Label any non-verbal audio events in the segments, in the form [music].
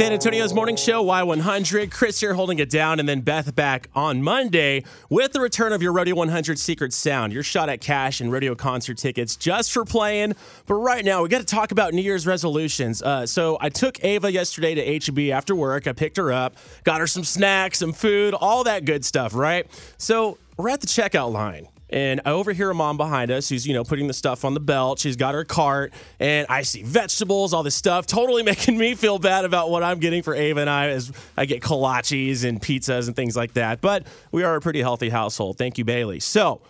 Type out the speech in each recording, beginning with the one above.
San Antonio's morning show, Y100. Chris here holding it down, and then Beth back on Monday with the return of your Rodeo 100 Secret Sound. Your shot at cash and rodeo concert tickets just for playing. But right now, we got to talk about New Year's resolutions. Uh, so I took Ava yesterday to HB after work. I picked her up, got her some snacks, some food, all that good stuff, right? So we're at the checkout line. And I overhear a mom behind us who's, you know, putting the stuff on the belt. She's got her cart, and I see vegetables, all this stuff, totally [laughs] making me feel bad about what I'm getting for Ava and I as I get kolaches and pizzas and things like that. But we are a pretty healthy household. Thank you, Bailey. So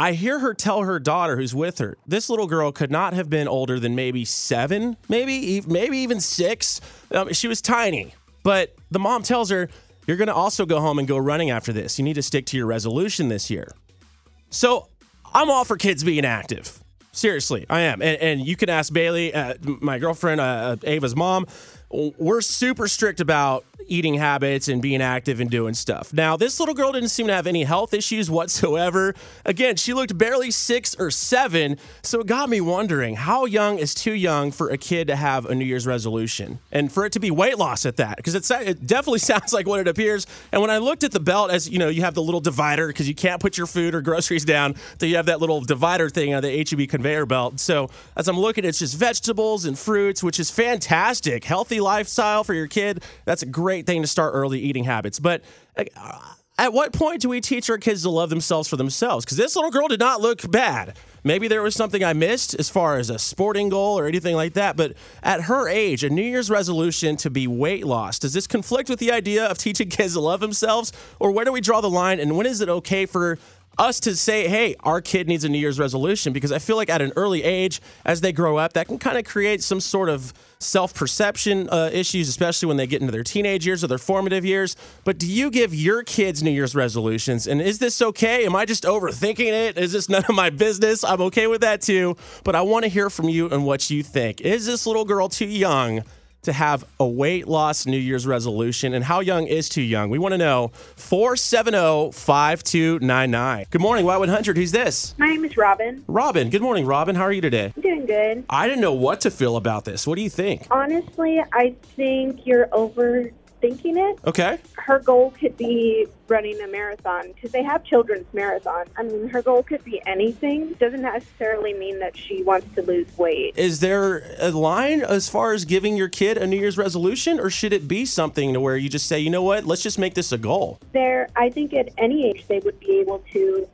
I hear her tell her daughter who's with her, this little girl could not have been older than maybe seven, maybe, maybe even six. Um, she was tiny. But the mom tells her, You're going to also go home and go running after this. You need to stick to your resolution this year. So I'm all for kids being active. Seriously, I am. And, and you can ask Bailey, uh, my girlfriend, uh, Ava's mom. We're super strict about eating habits and being active and doing stuff. Now, this little girl didn't seem to have any health issues whatsoever. Again, she looked barely six or seven. So it got me wondering how young is too young for a kid to have a New Year's resolution and for it to be weight loss at that? Because it definitely [laughs] sounds like what it appears. And when I looked at the belt, as you know, you have the little divider because you can't put your food or groceries down. So you have that little divider thing on the HEB conveyor belt. So as I'm looking, it's just vegetables and fruits, which is fantastic. Healthy lifestyle for your kid. That's a great great thing to start early eating habits. But uh, at what point do we teach our kids to love themselves for themselves? Because this little girl did not look bad. Maybe there was something I missed as far as a sporting goal or anything like that. But at her age, a New Year's resolution to be weight loss, does this conflict with the idea of teaching kids to love themselves? Or where do we draw the line? And when is it okay for us to say, hey, our kid needs a New Year's resolution because I feel like at an early age, as they grow up, that can kind of create some sort of self perception uh, issues, especially when they get into their teenage years or their formative years. But do you give your kids New Year's resolutions? And is this okay? Am I just overthinking it? Is this [laughs] none of my business? I'm okay with that too. But I want to hear from you and what you think. Is this little girl too young? To have a weight loss New Year's resolution? And how young is too young? We want to know. 470 5299. Good morning, Y100. Who's this? My name is Robin. Robin. Good morning, Robin. How are you today? I'm doing good. I didn't know what to feel about this. What do you think? Honestly, I think you're over thinking it. Okay. Her goal could be running a marathon because they have children's marathon. I mean, her goal could be anything. Doesn't necessarily mean that she wants to lose weight. Is there a line as far as giving your kid a New Year's resolution, or should it be something to where you just say, you know what, let's just make this a goal? There, I think at any age they would be able to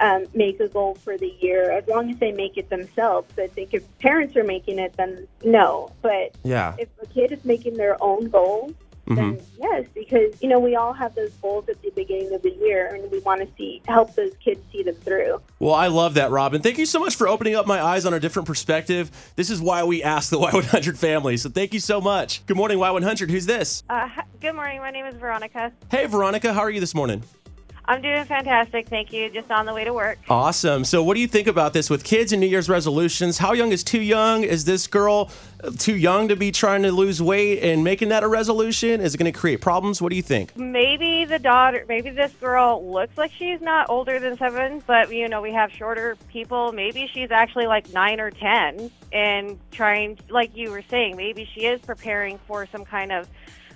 um, make a goal for the year as long as they make it themselves. I think if parents are making it, then no. But yeah. if a kid is making their own goals, then mm-hmm. yes, because you know we all have those goals at the beginning of the year, and we want to see help those kids see them through. Well, I love that, Robin. Thank you so much for opening up my eyes on a different perspective. This is why we ask the [laughs] Y100 family. So thank you so much. Good morning, Y100. Who's this? Uh, good morning. My name is Veronica. Hey, Veronica. How are you this morning? I'm doing fantastic. Thank you. Just on the way to work. Awesome. So, what do you think about this with kids and New Year's resolutions? How young is too young? Is this girl too young to be trying to lose weight and making that a resolution? Is it going to create problems? What do you think? Maybe the daughter, maybe this girl looks like she's not older than seven, but you know, we have shorter people. Maybe she's actually like nine or 10 and trying, like you were saying, maybe she is preparing for some kind of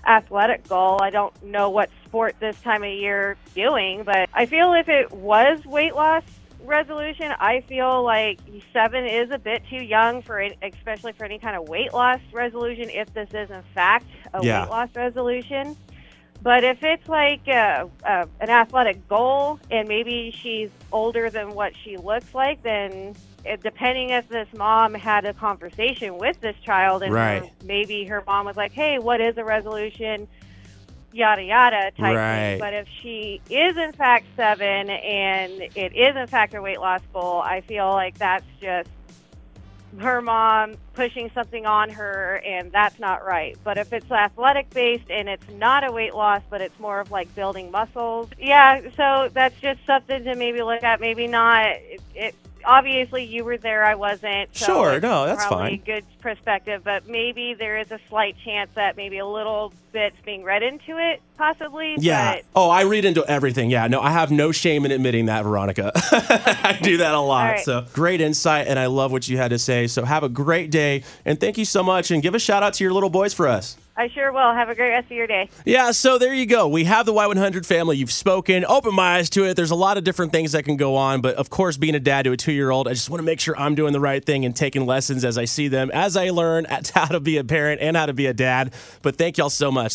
athletic goal. I don't know what sport this time of year doing, but I feel if it was weight loss resolution, I feel like seven is a bit too young for it, especially for any kind of weight loss resolution. If this is in fact a yeah. weight loss resolution, but if it's like a, a, an athletic goal and maybe she's older than what she looks like, then it, depending if this mom had a conversation with this child and right. her, maybe her mom was like, "Hey, what is a resolution?" yada yada type right. thing. But if she is in fact seven and it is in fact her weight loss goal, I feel like that's just her mom pushing something on her and that's not right. But if it's athletic based and it's not a weight loss but it's more of like building muscles, yeah, so that's just something to maybe look at, maybe not it, it obviously you were there, I wasn't. So sure, no, that's probably fine. Good perspective, but maybe there is a slight chance that maybe a little bit's being read into it, possibly. Yeah. But... Oh, I read into everything. Yeah. No, I have no shame in admitting that, Veronica. [laughs] I do that a lot. Right. So great insight, and I love what you had to say. So have a great day, and thank you so much, and give a shout out to your little boys for us. I sure will. Have a great rest of your day. Yeah, so there you go. We have the Y100 family. You've spoken, opened my eyes to it. There's a lot of different things that can go on, but of course, being a dad to a two year old, I just want to make sure I'm doing the right thing and taking lessons as I see them, as I learn [laughs] how to be a parent and how to be a dad. But thank y'all so much.